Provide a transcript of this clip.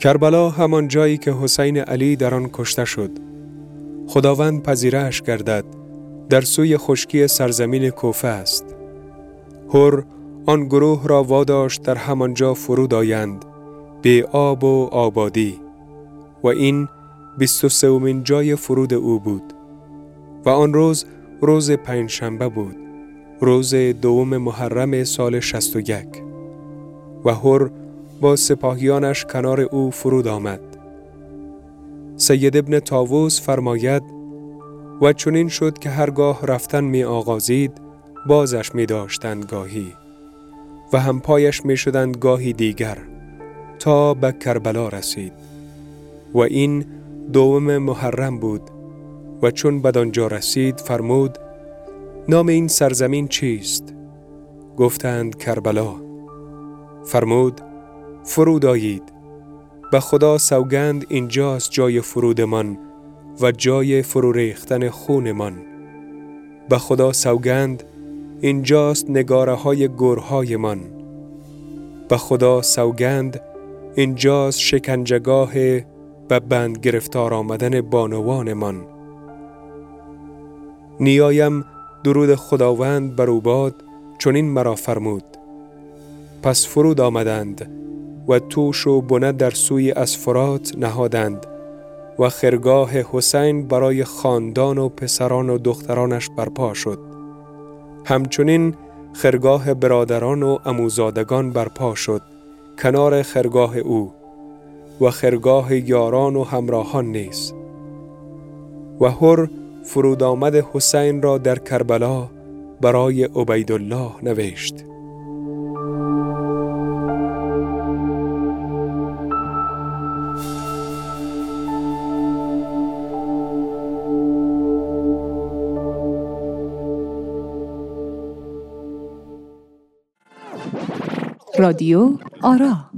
کربلا همان جایی که حسین علی در آن کشته شد. خداوند پذیرش گردد. در سوی خشکی سرزمین کوفه است. هر آن گروه را واداشت در همانجا فرود آیند. به آب و آبادی. و این بیست و سومین جای فرود او بود. و آن روز روز پنجشنبه بود. روز دوم محرم سال شست و یک. و هر با سپاهیانش کنار او فرود آمد سید ابن تاووس فرماید و چنین شد که هرگاه رفتن می آغازید بازش می داشتند گاهی و هم پایش می شدند گاهی دیگر تا به کربلا رسید و این دوم محرم بود و چون بدانجا رسید فرمود نام این سرزمین چیست؟ گفتند کربلا فرمود فرود آیید به خدا سوگند اینجاست جای فرودمان و جای فرو ریختن خونمان. به خدا سوگند اینجاست نگاره های گرهای من به خدا سوگند اینجاست شکنجگاه به بند گرفتار آمدن بانوان من نیایم درود خداوند بر باد چون این مرا فرمود. پس فرود آمدند. و توش و بنه در سوی اسفرات نهادند و خرگاه حسین برای خاندان و پسران و دخترانش برپا شد. همچنین خرگاه برادران و اموزادگان برپا شد کنار خرگاه او و خرگاه یاران و همراهان نیز. و هر فرود آمد حسین را در کربلا برای عبیدالله نوشت. رادیو آرا.